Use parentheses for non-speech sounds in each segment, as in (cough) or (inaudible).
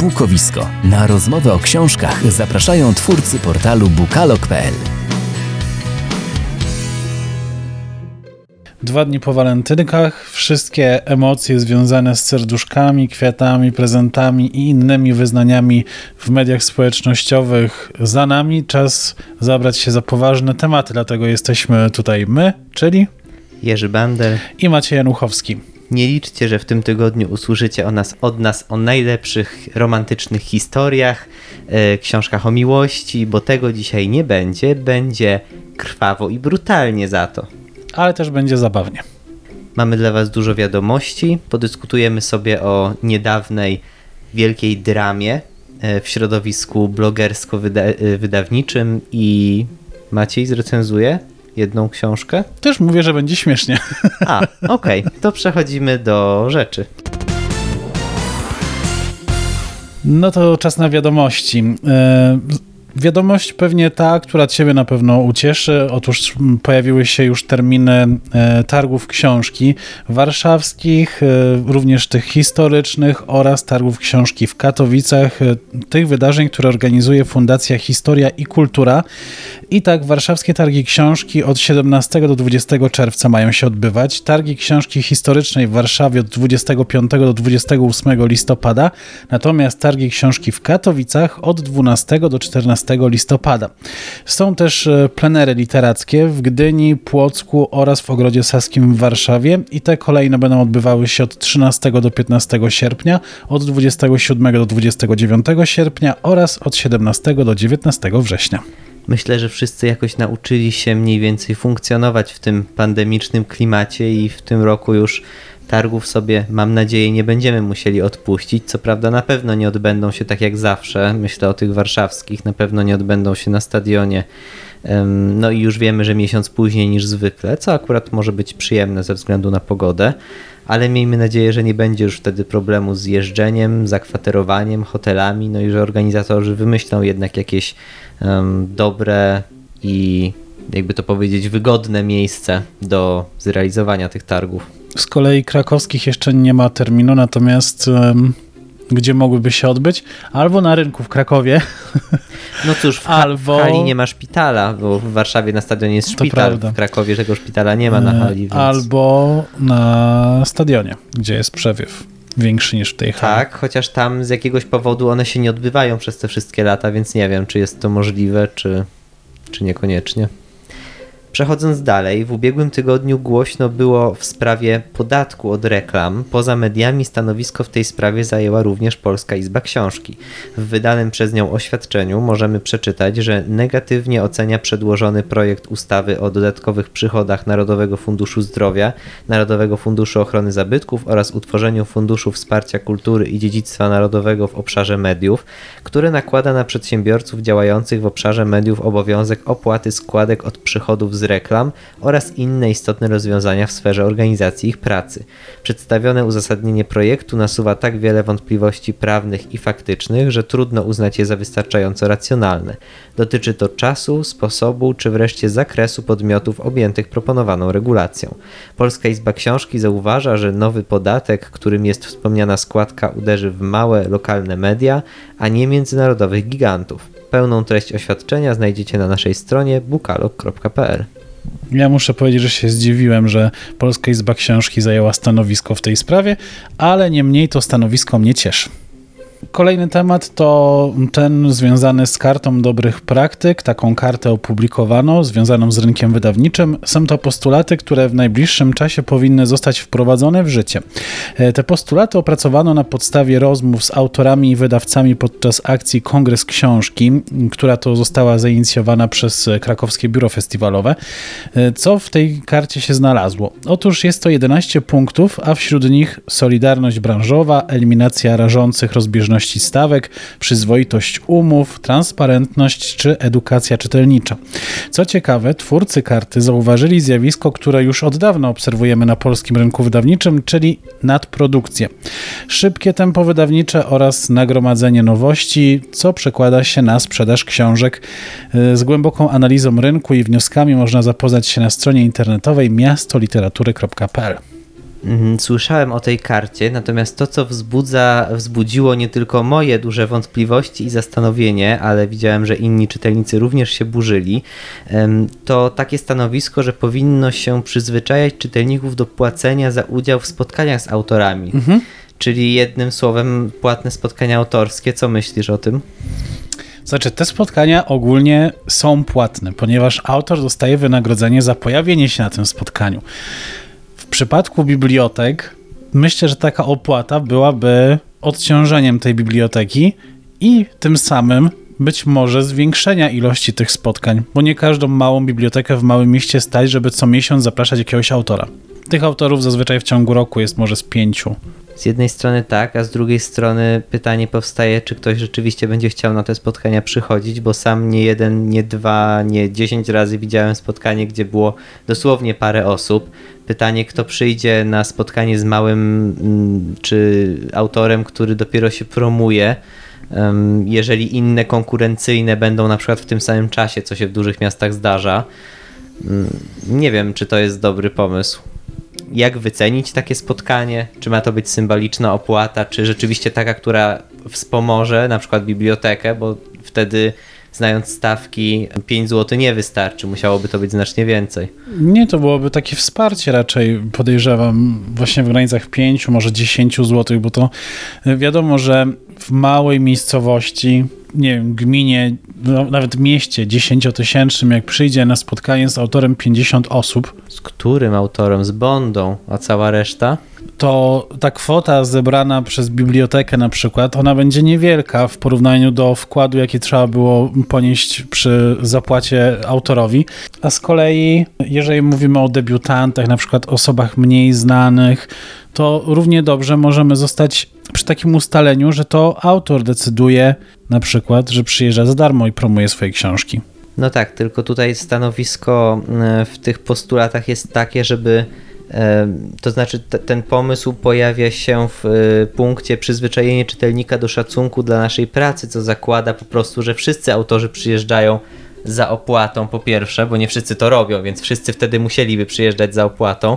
Bukowisko. Na rozmowę o książkach zapraszają twórcy portalu bukalog.pl. Dwa dni po walentynkach, wszystkie emocje związane z serduszkami, kwiatami, prezentami i innymi wyznaniami w mediach społecznościowych za nami. Czas zabrać się za poważne tematy, dlatego jesteśmy tutaj my, czyli Jerzy Bander i Maciej Januchowski. Nie liczcie, że w tym tygodniu usłyszycie o nas, od nas o najlepszych romantycznych historiach, e, książkach o miłości, bo tego dzisiaj nie będzie. Będzie krwawo i brutalnie za to. Ale też będzie zabawnie. Mamy dla Was dużo wiadomości. Podyskutujemy sobie o niedawnej wielkiej dramie e, w środowisku blogersko-wydawniczym e, i Maciej zrecenzuje jedną książkę. Też mówię, że będzie śmiesznie. A, okej, okay. to przechodzimy do rzeczy. No to czas na wiadomości. Wiadomość pewnie ta, która Ciebie na pewno ucieszy. Otóż pojawiły się już terminy e, targów książki warszawskich, e, również tych historycznych oraz targów książki w Katowicach. E, tych wydarzeń, które organizuje Fundacja Historia i Kultura. I tak warszawskie targi książki od 17 do 20 czerwca mają się odbywać. Targi książki historycznej w Warszawie od 25 do 28 listopada. Natomiast targi książki w Katowicach od 12 do 14 listopada. Są też e, plenery literackie w Gdyni, Płocku oraz w Ogrodzie Saskim w Warszawie i te kolejne będą odbywały się od 13 do 15 sierpnia, od 27 do 29 sierpnia oraz od 17 do 19 września. Myślę, że wszyscy jakoś nauczyli się mniej więcej funkcjonować w tym pandemicznym klimacie i w tym roku już targów sobie, mam nadzieję, nie będziemy musieli odpuścić. Co prawda, na pewno nie odbędą się tak jak zawsze. Myślę o tych warszawskich, na pewno nie odbędą się na stadionie. No i już wiemy, że miesiąc później niż zwykle, co akurat może być przyjemne ze względu na pogodę, ale miejmy nadzieję, że nie będzie już wtedy problemu z jeżdżeniem, zakwaterowaniem, hotelami, no i że organizatorzy wymyślą jednak jakieś um, dobre i jakby to powiedzieć, wygodne miejsce do zrealizowania tych targów. Z kolei krakowskich jeszcze nie ma terminu, natomiast gdzie mogłyby się odbyć? Albo na rynku w Krakowie. (laughs) No cóż, w, Albo... hali nie ma szpitala, bo w Warszawie na stadionie jest szpital, w Krakowie tego szpitala nie ma na e, hali. Więc... Albo na stadionie, gdzie jest przewiew większy niż w tej hali. Tak, chociaż tam z jakiegoś powodu one się nie odbywają przez te wszystkie lata, więc nie wiem, czy jest to możliwe, czy, czy niekoniecznie. Przechodząc dalej, w ubiegłym tygodniu głośno było w sprawie podatku od reklam. Poza mediami stanowisko w tej sprawie zajęła również Polska Izba Książki. W wydanym przez nią oświadczeniu możemy przeczytać, że negatywnie ocenia przedłożony projekt ustawy o dodatkowych przychodach Narodowego Funduszu Zdrowia, Narodowego Funduszu Ochrony Zabytków oraz utworzeniu Funduszu Wsparcia Kultury i Dziedzictwa Narodowego w obszarze mediów, który nakłada na przedsiębiorców działających w obszarze mediów obowiązek opłaty składek od przychodów z reklam oraz inne istotne rozwiązania w sferze organizacji ich pracy. Przedstawione uzasadnienie projektu nasuwa tak wiele wątpliwości prawnych i faktycznych, że trudno uznać je za wystarczająco racjonalne. Dotyczy to czasu, sposobu czy wreszcie zakresu podmiotów objętych proponowaną regulacją. Polska Izba Książki zauważa, że nowy podatek, którym jest wspomniana składka, uderzy w małe, lokalne media, a nie międzynarodowych gigantów. Pełną treść oświadczenia znajdziecie na naszej stronie bukalog.pl. Ja muszę powiedzieć, że się zdziwiłem, że Polska Izba Książki zajęła stanowisko w tej sprawie, ale niemniej to stanowisko mnie cieszy. Kolejny temat to ten związany z kartą dobrych praktyk. Taką kartę opublikowano, związaną z rynkiem wydawniczym. Są to postulaty, które w najbliższym czasie powinny zostać wprowadzone w życie. E, te postulaty opracowano na podstawie rozmów z autorami i wydawcami podczas akcji Kongres Książki, która to została zainicjowana przez krakowskie biuro festiwalowe. E, co w tej karcie się znalazło? Otóż jest to 11 punktów, a wśród nich solidarność branżowa, eliminacja rażących rozbieżności rozbieżności stawek, przyzwoitość umów, transparentność czy edukacja czytelnicza. Co ciekawe, twórcy karty zauważyli zjawisko, które już od dawna obserwujemy na polskim rynku wydawniczym, czyli nadprodukcję. Szybkie tempo wydawnicze oraz nagromadzenie nowości, co przekłada się na sprzedaż książek. Z głęboką analizą rynku i wnioskami można zapoznać się na stronie internetowej miastoliteratury.pl. Mm, Słyszałem o tej karcie, natomiast to, co wzbudza, wzbudziło nie tylko moje duże wątpliwości i zastanowienie, ale widziałem, że inni czytelnicy również się burzyli, to takie stanowisko, że powinno się przyzwyczajać czytelników do płacenia za udział w spotkaniach z autorami. Czyli jednym słowem, płatne spotkania autorskie. Co myślisz o tym? Znaczy, te spotkania ogólnie są płatne, ponieważ autor dostaje wynagrodzenie za pojawienie się na tym spotkaniu. Przypadku bibliotek myślę, że taka opłata byłaby odciążeniem tej biblioteki i tym samym być może zwiększenia ilości tych spotkań, bo nie każdą małą bibliotekę w małym mieście stać, żeby co miesiąc zapraszać jakiegoś autora. Tych autorów zazwyczaj w ciągu roku jest może z pięciu. Z jednej strony tak, a z drugiej strony pytanie powstaje, czy ktoś rzeczywiście będzie chciał na te spotkania przychodzić, bo sam nie jeden, nie dwa, nie dziesięć razy widziałem spotkanie, gdzie było dosłownie parę osób. Pytanie, kto przyjdzie na spotkanie z małym mm, czy autorem, który dopiero się promuje, jeżeli inne konkurencyjne będą na przykład w tym samym czasie, co się w dużych miastach zdarza. Mm, Nie wiem, czy to jest dobry pomysł jak wycenić takie spotkanie? Czy ma to być symboliczna opłata, czy rzeczywiście taka, która wspomoże na przykład bibliotekę, bo wtedy znając stawki 5 zł nie wystarczy, musiałoby to być znacznie więcej. Nie, to byłoby takie wsparcie raczej, podejrzewam, właśnie w granicach 5, może 10 zł, bo to y, wiadomo, że w małej miejscowości, nie wiem, gminie, no, nawet mieście 10-tysięcznym, jak przyjdzie na spotkanie z autorem 50 osób, Z którym autorem? Z Bondą, a cała reszta? to ta kwota zebrana przez bibliotekę na przykład, ona będzie niewielka w porównaniu do wkładu, jaki trzeba było ponieść przy zapłacie autorowi. A z kolei, jeżeli mówimy o debiutantach, na przykład osobach mniej znanych, to równie dobrze możemy zostać przy takim ustaleniu, że to autor decyduje na przykład, że przyjeżdża za darmo i promuje swoje książki. No tak, tylko tutaj stanowisko e, w tych postulatach jest takie, żeby e, to znaczy te- ten pomysł pojawia się w e, punkcie przyzwyczajenie czytelnika do szacunku dla naszej pracy, co zakłada po prostu, że wszyscy autorzy przyjeżdżają za opłatą po pierwsze, bo nie wszyscy to robią, więc wszyscy wtedy musieliby przyjeżdżać za opłatą.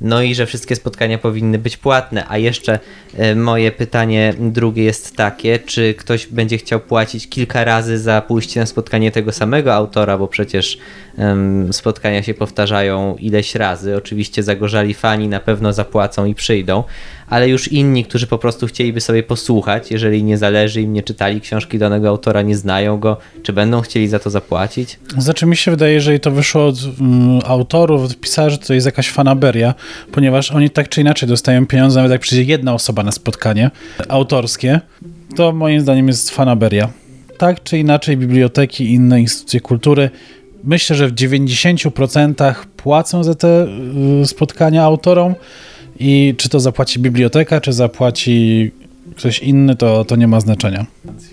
No i że wszystkie spotkania powinny być płatne. A jeszcze e, moje pytanie drugie jest takie, czy ktoś będzie chciał płacić kilka razy za pójście na spotkanie tego samego autora, bo przecież spotkania się powtarzają ileś razy. Oczywiście zagorzali fani na pewno zapłacą i przyjdą, ale już inni, którzy po prostu chcieliby sobie posłuchać, jeżeli nie zależy im, nie czytali książki danego autora, nie znają go, czy będą chcieli za to zapłacić? Znaczy mi się wydaje, że to wyszło od mm, autorów, od pisarzy, to jest jakaś fanaberia, ponieważ oni tak czy inaczej dostają pieniądze, nawet jak przyjdzie jedna osoba na spotkanie autorskie, to moim zdaniem jest fanaberia. Tak czy inaczej biblioteki i inne instytucje kultury myślę, że w 90% płacą za te y, spotkania autorom. I czy to zapłaci biblioteka, czy zapłaci ktoś inny, to, to nie ma znaczenia.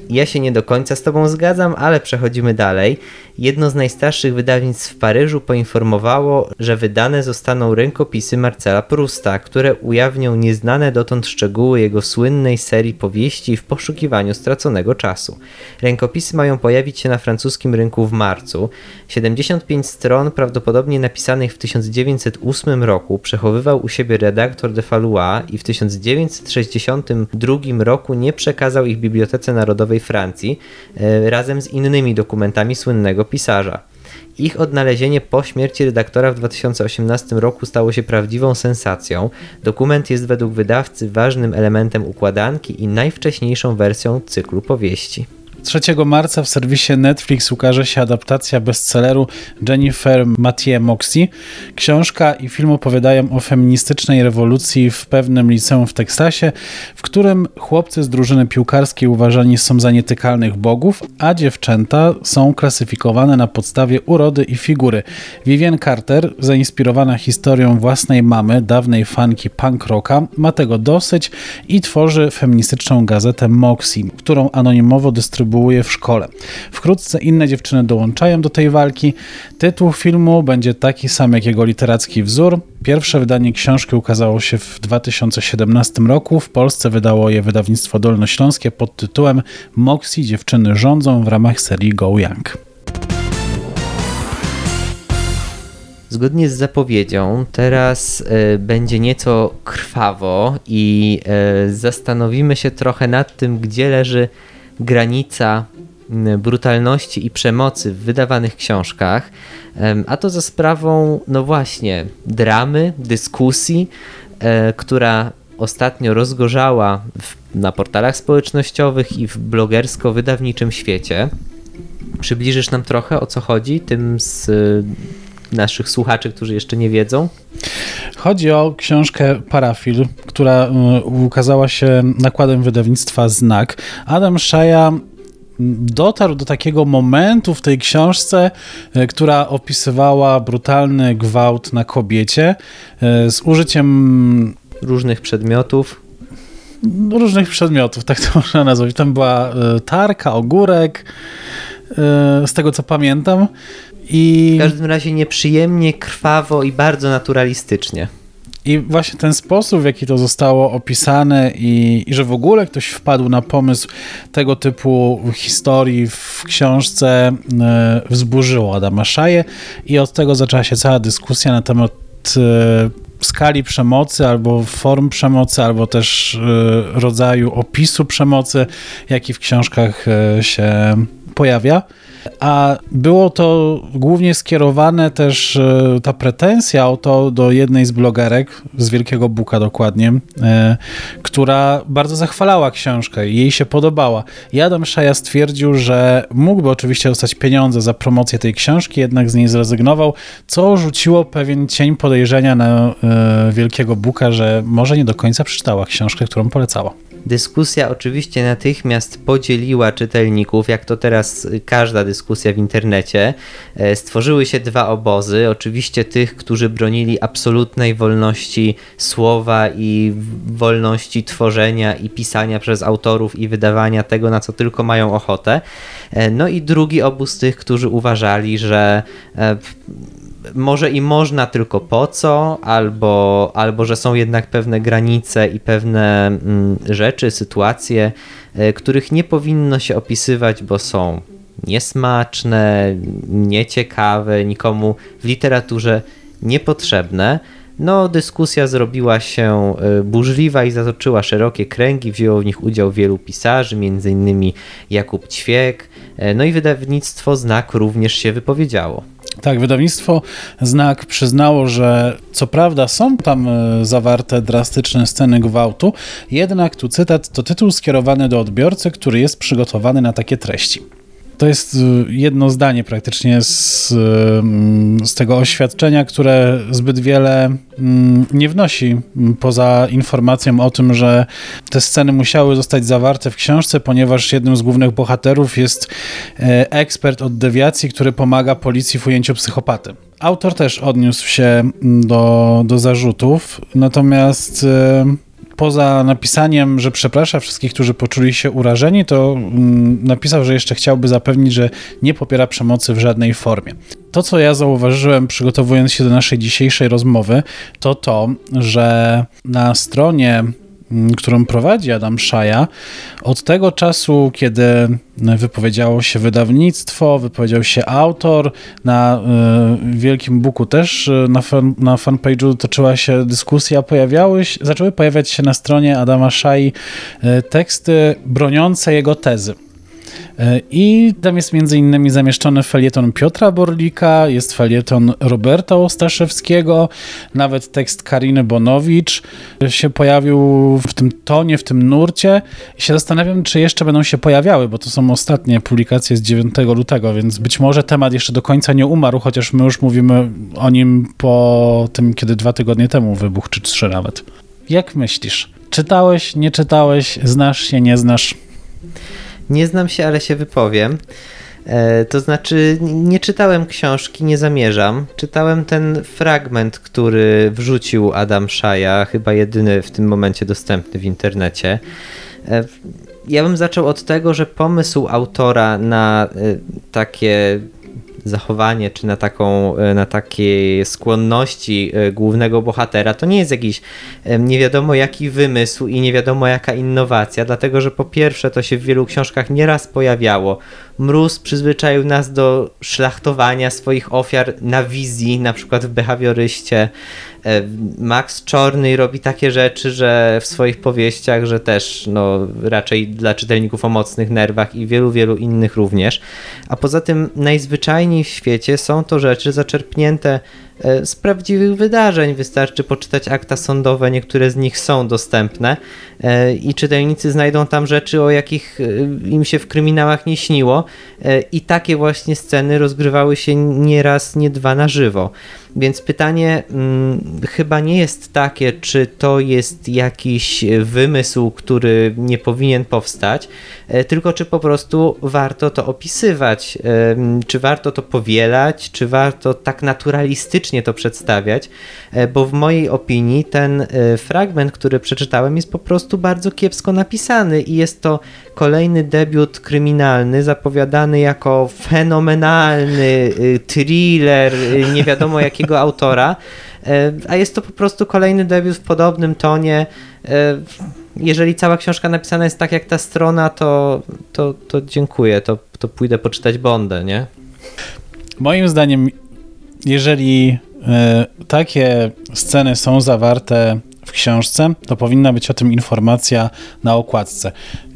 Ja się nie do końca z Tobą zgadzam, ale przechodzimy dalej. Jedno z najstarszych wydawnictw w Paryżu poinformowało, że wydane zostaną rękopisy Marcela Prusta, które ujawnią nieznane dotąd szczegóły jego słynnej serii powieści w poszukiwaniu straconego czasu. Rękopisy mają pojawić się na francuskim rynku w marcu. 75 stron, prawdopodobnie napisanych w 1908 roku, przechowywał u siebie redaktor de Fallois i w 1962 roku nie przekazał ich Bibliotece Narodowej Francji e, razem z innymi dokumentami słynnego pisarza. Ich odnalezienie po śmierci redaktora w 2018 roku stało się prawdziwą sensacją. Dokument jest według wydawcy ważnym elementem układanki i najwcześniejszą wersją cyklu powieści. 3 marca w serwisie Netflix ukaże się adaptacja bestselleru Jennifer Mathieu Moxie. Książka i film opowiadają o feministycznej rewolucji w pewnym liceum w Teksasie, w którym chłopcy z drużyny piłkarskiej uważani są za nietykalnych bogów, a dziewczęta są klasyfikowane na podstawie urody i figury. Vivian Carter, zainspirowana historią własnej mamy, dawnej fanki punk rocka, ma tego dosyć i tworzy feministyczną gazetę Moxie, którą anonimowo dystrybuuje w szkole. Wkrótce inne dziewczyny dołączają do tej walki. Tytuł filmu będzie taki sam jak jego literacki wzór. Pierwsze wydanie książki ukazało się w 2017 roku. W Polsce wydało je wydawnictwo dolnośląskie pod tytułem Moxie dziewczyny rządzą w ramach serii Go Young. Zgodnie z zapowiedzią, teraz e, będzie nieco krwawo i e, zastanowimy się trochę nad tym, gdzie leży granica brutalności i przemocy w wydawanych książkach, a to za sprawą, no właśnie, dramy, dyskusji, e, która ostatnio rozgorzała w, na portalach społecznościowych i w blogersko-wydawniczym świecie. Przybliżysz nam trochę o co chodzi tym z naszych słuchaczy, którzy jeszcze nie wiedzą? Chodzi o książkę Parafil, która y, ukazała się nakładem wydawnictwa Znak. Adam Szaja dotarł do takiego momentu w tej książce, y, która opisywała brutalny gwałt na kobiecie y, z użyciem Różnych przedmiotów. różnych przedmiotów, tak to (laughs) można nazwać. Tam była tarka, ogórek, z tego co pamiętam. I... W każdym razie nieprzyjemnie, krwawo i bardzo naturalistycznie. I właśnie ten sposób, w jaki to zostało opisane, i, i, że w ogóle ktoś wpadł na pomysł tego typu historii w książce, e, wzburzyło Adama Szaję, i od tego zaczęła się cała dyskusja na temat e, skali przemocy, albo form przemocy, albo też e, rodzaju opisu przemocy, jaki w książkach się pojawia. A było to głównie skierowane też e, ta pretensja o to do jednej z blogerek, z Wielkiego Buka dokładnie, e, która bardzo zachwalała książkę i jej się podobała. I Adam Szaja stwierdził, że mógłby oczywiście dostać pieniądze za promocję tej książki, jednak z niej zrezygnował, co rzuciło pewien cień podejrzenia na e, Wielkiego Buka, że może nie do końca przeczytała książkę, którą polecała. Dyskusja oczywiście natychmiast podzieliła czytelników, jak to teraz każda dyskusja w internecie. E, Stworzyły się dwa obozy. Oczywiście tych, którzy bronili absolutnej wolności słowa i wolności tworzenia i pisania przez autorów i wydawania tego, na co tylko mają ochotę. E, No i drugi obóz tych, którzy uważali, że e, może i można tylko po co, albo, albo że są jednak pewne granice i pewne mm, rzeczy, sytuacje, y, których nie powinno się opisywać, bo są niesmaczne, nieciekawe, nikomu w literaturze niepotrzebne. No, dyskusja zrobiła się y, burzliwa i zatoczyła szerokie kręgi. Wzięło w nich udział wielu pisarzy, m.in. Jakub Ćwiek. y, No i wydawnictwo Znak również się wypowiedziało. Tak, wydawnictwo Znak przyznało, że co prawda są tam e, zawarte drastyczne sceny gwałtu, jednak tu cytat to tytuł skierowany do odbiorcy, który jest przygotowany na takie treści. To jest e, jedno zdanie praktycznie z, e, z tego oświadczenia, które zbyt wiele mm, nie wnosi m, poza informacją o tym, że te sceny musiały zostać zawarte w książce, ponieważ jednym z głównych bohaterów jest e, ekspert od dewiacji, który pomaga policji w ujęciu psychopaty. Autor też odniósł się mm, do, do zarzutów, natomiast poza napisaniem, że przeprasza wszystkich, którzy poczuli się urażeni, to mm, napisał, że jeszcze chciałby zapewnić, że nie popiera przemocy w żadnej formie. To, co ja zauważyłem, przygotowując się do naszej dzisiejszej rozmowy, to to, że na stronie którą prowadzi Adam Szaja, od tego czasu, kiedy wypowiedziało się wydawnictwo, wypowiedział się autor, na y, Wielkim Buku też y, na, fan, na fanpage'u toczyła się dyskusja, pojawiały zaczęły pojawiać się na stronie Adama Szai y, teksty broniące jego tezy. I tam jest między innymi zamieszczony felieton Piotra Borlika, jest felieton Roberta Ostaszewskiego, nawet tekst Kariny Bonowicz się pojawił w tym tonie, w tym nurcie. I się zastanawiam, czy jeszcze będą się pojawiały, bo to są ostatnie publikacje z 9 lutego, więc być może temat jeszcze do końca nie umarł, chociaż my już mówimy o nim po tym, kiedy dwa tygodnie temu wybuchł, czy trzy nawet. Jak myślisz? Czytałeś, nie czytałeś, znasz się, nie znasz? Nie znam się, ale się wypowiem. E, to znaczy, nie czytałem książki, nie zamierzam. Czytałem ten fragment, który wrzucił Adam Szaja, chyba jedyny w tym momencie dostępny w internecie. E, ja bym zaczął od tego, że pomysł autora na e, takie zachowanie, czy na, taką, e, na takie skłonności e, głównego bohatera, to nie jest jakiś nie wiadomo jaki wymysł i nie wiadomo jaka innowacja, dlatego że po pierwsze to się w wielu książkach nieraz pojawiało. Mróz przyzwyczaił nas do szlachtowania swoich ofiar na wizji, na przykład w behawioryście. Max Czorny robi takie rzeczy, że w swoich powieściach, że też no, raczej dla czytelników o mocnych nerwach i wielu, wielu innych również. A poza tym najzwyczajniej w świecie są to rzeczy zaczerpnięte E, z prawdziwych wydarzeń. Wystarczy poczytać akta sądowe, niektóre z nich są dostępne e, i czytelnicy znajdą tam rzeczy, o jakich e, im się w kryminałach nie śniło. I takie właśnie sceny rozgrywały się nie raz, nie dwa na żywo. Więc pytanie hmm, chyba nie jest takie, czy to jest jakiś wymysł, który nie powinien powstać, tylko czy po prostu warto to opisywać, czy warto to powielać, czy warto tak naturalistycznie to przedstawiać, e, bo w mojej opinii ten e, fragment, który przeczytałem, jest po prostu bardzo kiepsko napisany i jest to kolejny debiut kryminalny zapowiadany jako fenomenalny e, thriller nie wiadomo (laughs) jakiego autora, a jest to po prostu kolejny debiut w podobnym tonie. Jeżeli cała książka napisana jest tak jak ta strona, to, to, to dziękuję, to, to pójdę poczytać Bondę, nie? Moim zdaniem jeżeli e, takie sceny są zawarte w książce, to powinna być o tym informacja na okładce.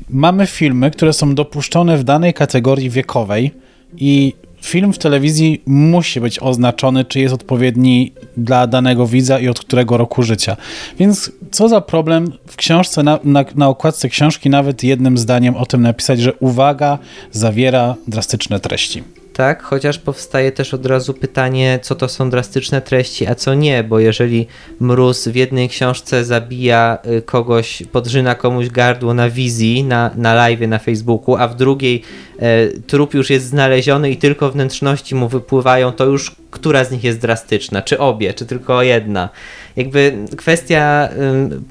Mamy filmy, które są dopuszczone w danej kategorii wiekowej i film w telewizji musi być oznaczony, czy jest odpowiedni dla danego widza i od którego roku życia. Więc co za problem w książce, na, na, na okładce książki nawet jednym zdaniem o tym napisać, że uwaga, zawiera drastyczne treści tak? Chociaż powstaje też od razu pytanie, co to są drastyczne treści, a co nie, bo jeżeli mróz w jednej książce zabija y, kogoś, podrzyna komuś gardło na wizji, na, na live na Facebooku, a w drugiej trup już jest znaleziony i tylko wnętrzności mu wypływają, to już która z nich jest drastyczna? Czy obie, czy tylko jedna? Jakby kwestia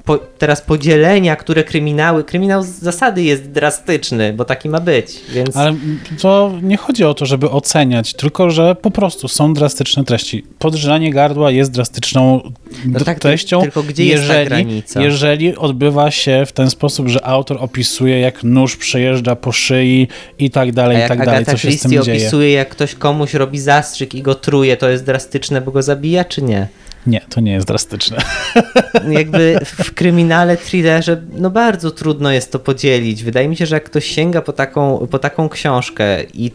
po, teraz podzielenia, które kryminały, kryminał z zasady jest drastyczny, bo taki ma być, więc... Ale to nie chodzi o to, żeby oceniać, tylko że po prostu są drastyczne treści. Podrzynanie gardła jest drastyczną no tak, treścią, tylko gdzie jest jeżeli, ta granica? jeżeli odbywa się w ten sposób, że autor opisuje, jak nóż przejeżdża po szyi i tak dalej, i tak Agata dalej, co się z tym dzieje. opisuje, jak ktoś komuś robi zastrzyk i go truje, to jest drastyczne, bo go zabija, czy nie? Nie, to nie jest drastyczne. (laughs) Jakby w kryminale, thrillerze, no bardzo trudno jest to podzielić. Wydaje mi się, że jak ktoś sięga po taką, po taką książkę, i,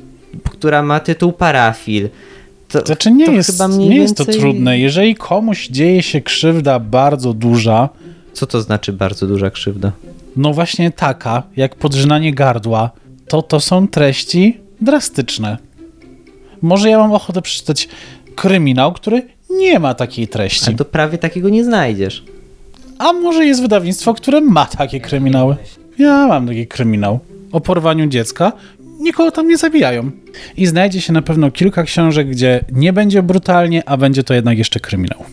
która ma tytuł Parafil, to, znaczy nie, to jest, nie jest to trudne. Jeżeli komuś dzieje się krzywda bardzo duża. Co to znaczy bardzo duża krzywda? No właśnie taka, jak podrzynanie gardła, to to są treści drastyczne. Może ja mam ochotę przeczytać kryminał, który nie ma takiej treści. Ale to prawie takiego nie znajdziesz. A może jest wydawnictwo, które ma takie kryminały? Ja mam taki kryminał o porwaniu dziecka. Nikogo tam nie zabijają. I znajdzie się na pewno kilka książek, gdzie nie będzie brutalnie, a będzie to jednak jeszcze kryminał.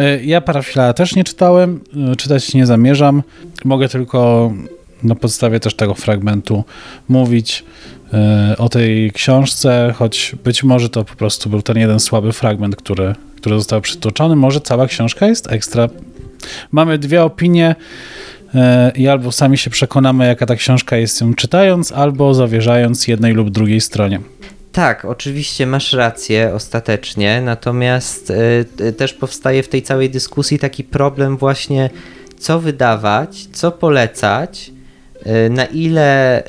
E, ja parafila też nie czytałem, e, czytać nie zamierzam. Mogę tylko na podstawie też tego fragmentu mówić e, o tej książce, choć być może to po prostu był ten jeden słaby fragment, który, który został przytoczony. Może cała książka jest ekstra. Mamy dwie opinie e, i albo sami się przekonamy, jaka ta książka jest ją czytając, albo zawierzając jednej lub drugiej stronie. Tak, oczywiście masz rację ostatecznie, natomiast y, też powstaje w tej całej dyskusji taki problem właśnie, co wydawać, co polecać, na ile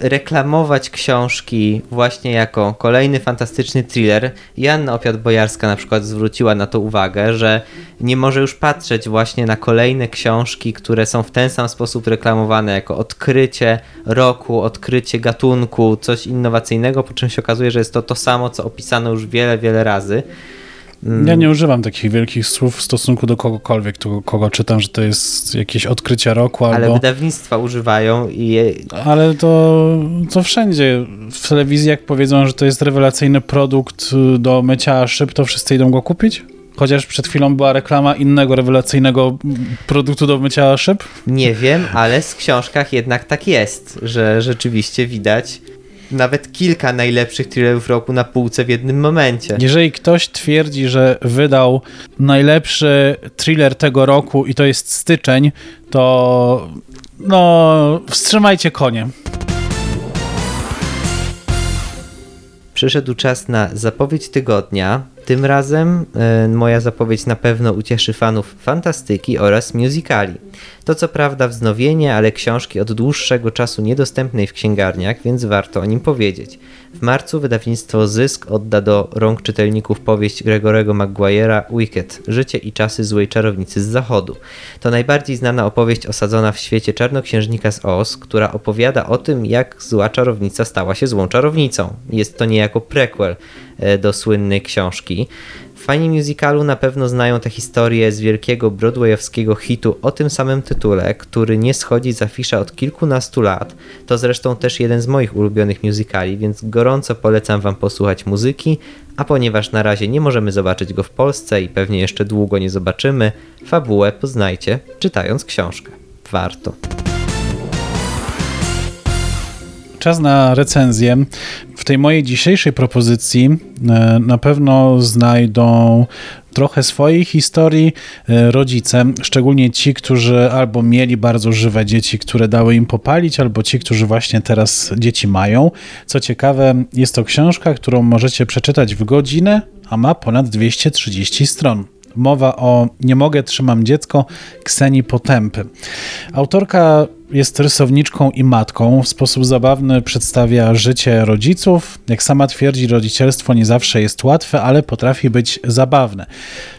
reklamować książki właśnie jako kolejny fantastyczny thriller. Janna Opiat-Bojarska na przykład zwróciła na to uwagę, że nie może już patrzeć właśnie na kolejne książki, które są w ten sam sposób reklamowane jako odkrycie roku, odkrycie gatunku, coś innowacyjnego, po czym się okazuje, że jest to to samo, co opisano już wiele, wiele razy. Ja nie używam takich wielkich słów w stosunku do kogokolwiek, to, kogo czytam, że to jest jakieś odkrycie roku albo... Ale wydawnictwa używają i... Je... Ale to, to wszędzie. W telewizji jak powiedzą, że to jest rewelacyjny produkt do mycia szyb, to wszyscy idą go kupić? Chociaż przed chwilą była reklama innego rewelacyjnego produktu do mycia szyb? Nie wiem, ale w książkach jednak tak jest, że rzeczywiście widać nawet kilka najlepszych thrillerów roku na półce w jednym momencie. Jeżeli ktoś twierdzi, że wydał najlepszy thriller tego roku i to jest styczeń, to no wstrzymajcie konie. Przyszedł czas na zapowiedź tygodnia. Tym razem e, moja zapowiedź na pewno ucieszy fanów fantastyki oraz musicali. To co prawda wznowienie, ale książki od dłuższego czasu niedostępnej w księgarniach, więc warto o nim powiedzieć. W marcu wydawnictwo Zysk odda do rąk czytelników powieść Gregorego Maguire'a Wicked – Życie i czasy złej czarownicy z zachodu. To najbardziej znana opowieść osadzona w świecie czarnoksiężnika z Oz, która opowiada o tym, jak zła czarownica stała się złą czarownicą. Jest to niejako prequel e, do słynnej książki. Fani musicalu na pewno znają tę historię z wielkiego broadwayowskiego hitu o tym samym tytule, który nie schodzi z afisza od kilkunastu lat. To zresztą też jeden z moich ulubionych musicali, więc gorąco polecam wam posłuchać muzyki, a ponieważ na razie nie możemy zobaczyć go w Polsce i pewnie jeszcze długo nie zobaczymy, fabułę poznajcie czytając książkę. Warto. Czas na recenzję. W tej mojej dzisiejszej propozycji e, na pewno znajdą trochę swojej historii e, rodzice, szczególnie ci, którzy albo mieli bardzo żywe dzieci, które dały im popalić, albo ci, którzy właśnie teraz dzieci mają. Co ciekawe, jest to książka, którą możecie przeczytać w godzinę, a ma ponad 230 stron. Mowa o Nie mogę, trzymam dziecko Kseni Potępy. Autorka jest rysowniczką i matką. W sposób zabawny przedstawia życie rodziców. Jak sama twierdzi, rodzicielstwo nie zawsze jest łatwe, ale potrafi być zabawne.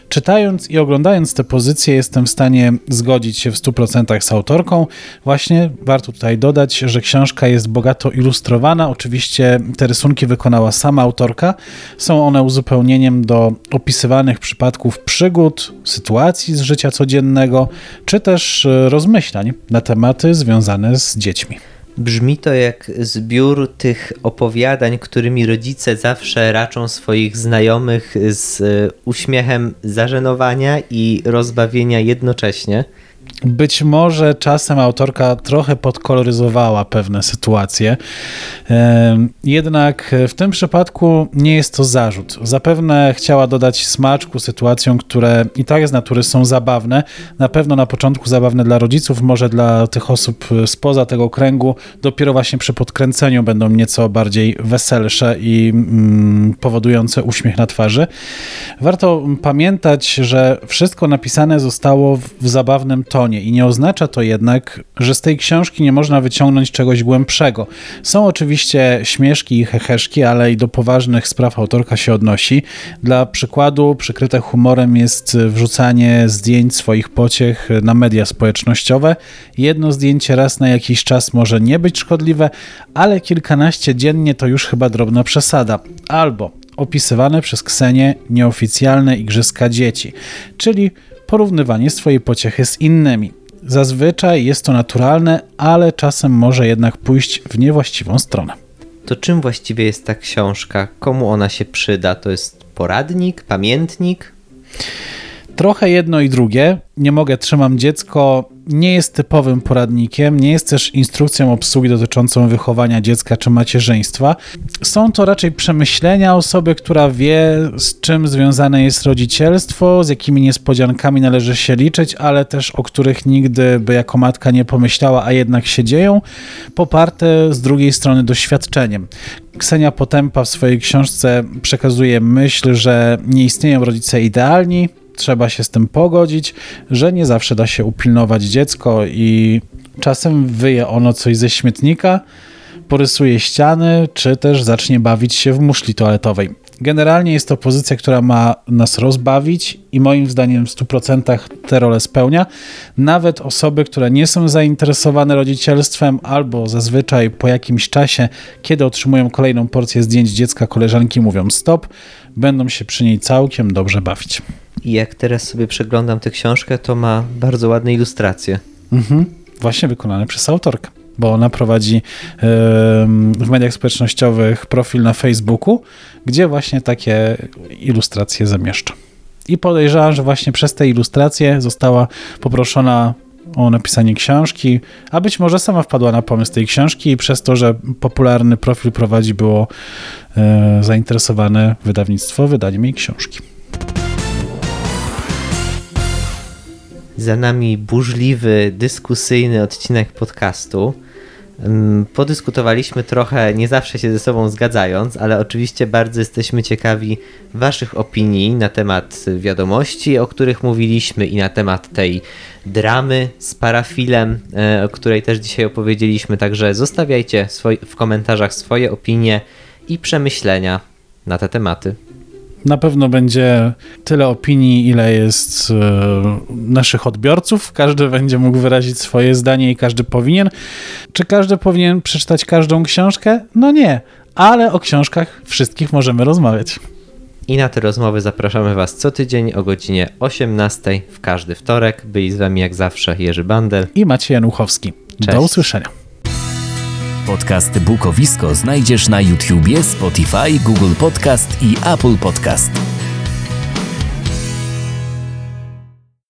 Czytając i oglądając te pozycje, jestem w stanie zgodzić się w 100% z autorką. Właśnie warto tutaj dodać, że książka jest bogato ilustrowana. Oczywiście te rysunki wykonała sama autorka. Są one uzupełnieniem do opisywanych przypadków przygód, sytuacji z życia codziennego, czy też e, rozmyślań na tematy związane z dziećmi. Brzmi to jak zbiór tych opowiadań, którymi rodzice zawsze raczą swoich znajomych z e, uśmiechem zażenowania i rozbawienia jednocześnie. Być może czasem autorka trochę podkoloryzowała pewne sytuacje, jednak w tym przypadku nie jest to zarzut. Zapewne chciała dodać smaczku sytuacjom, które i tak z natury są zabawne. Na pewno na początku zabawne dla rodziców, może dla tych osób spoza tego kręgu, dopiero właśnie przy podkręceniu będą nieco bardziej weselsze i mm, powodujące uśmiech na twarzy. Warto pamiętać, że wszystko napisane zostało w zabawnym tonie tonie i nie oznacza to jednak, że z tej książki nie można wyciągnąć czegoś głębszego. Są oczywiście śmieszki i heheszki, ale i do poważnych spraw autorka się odnosi. Dla przykładu przykryte humorem jest wrzucanie zdjęć swoich pociech na media społecznościowe. Jedno zdjęcie raz na jakiś czas może nie być szkodliwe, ale kilkanaście dziennie to już chyba drobna przesada. Albo opisywane przez Ksenię nieoficjalne igrzyska dzieci, czyli porównywanie swojej pociechy z innymi. Zazwyczaj jest to naturalne, ale czasem może jednak pójść w niewłaściwą stronę. To czym właściwie jest ta książka? Komu ona się przyda? To jest poradnik, pamiętnik? Trochę jedno i drugie. Nie mogę, trzymam dziecko. Nie jest typowym poradnikiem, nie jest też instrukcją obsługi dotyczącą wychowania dziecka czy macierzyństwa. Są to raczej przemyślenia osoby, która wie, z czym związane jest rodzicielstwo, z jakimi niespodziankami należy się liczyć, ale też o których nigdy by jako matka nie pomyślała, a jednak się dzieją, poparte z drugiej strony doświadczeniem. Ksenia Potępa w swojej książce przekazuje myśl, że nie istnieją rodzice idealni, trzeba się z tym pogodzić, że nie zawsze da się upilnować dziecko i czasem wyje ono coś ze śmietnika, porysuje ściany, czy też zacznie bawić się w muszli toaletowej. Generalnie jest to pozycja, która ma nas rozbawić i moim zdaniem w 100% te role spełnia. Nawet osoby, które nie są zainteresowane rodzicielstwem albo zazwyczaj po jakimś czasie, kiedy otrzymują kolejną porcję zdjęć dziecka, koleżanki mówią stop, będą się przy niej całkiem dobrze bawić. I jak teraz sobie przeglądam tę książkę, to ma bardzo ładne ilustracje. Mhm. Właśnie wykonane przez autorkę, bo ona prowadzi w mediach społecznościowych profil na Facebooku, gdzie właśnie takie ilustracje zamieszcza. I podejrzewam, że właśnie przez te ilustracje została poproszona o napisanie książki, a być może sama wpadła na pomysł tej książki i przez to, że popularny profil prowadzi, było e, zainteresowane wydawnictwo wydaniem jej książki. Za nami burzliwy, dyskusyjny odcinek podcastu. Mm, Podyskutowaliśmy trochę, nie zawsze się ze sobą zgadzając, ale oczywiście bardzo jesteśmy ciekawi Waszych opinii na temat wiadomości, o których mówiliśmy, i na temat tej dramy z parafilem, e, o której też dzisiaj opowiedzieliśmy. Także zostawiajcie w komentarzach swoje opinie i przemyślenia na te tematy. Na pewno będzie tyle opinii, ile jest e, naszych odbiorców. Każdy będzie mógł wyrazić swoje zdanie i każdy powinien. Czy każdy powinien przeczytać każdą książkę? No nie, ale o książkach wszystkich możemy rozmawiać. I na te rozmowy zapraszamy Was co tydzień o godzinie 18 w każdy wtorek. Byli z Wami jak zawsze Jerzy Bandel. I Maciej Januchowski. Cześć. Do usłyszenia. Podcast Bukowisko znajdziesz na YouTubie, Spotify, Google Podcast i Apple Podcast.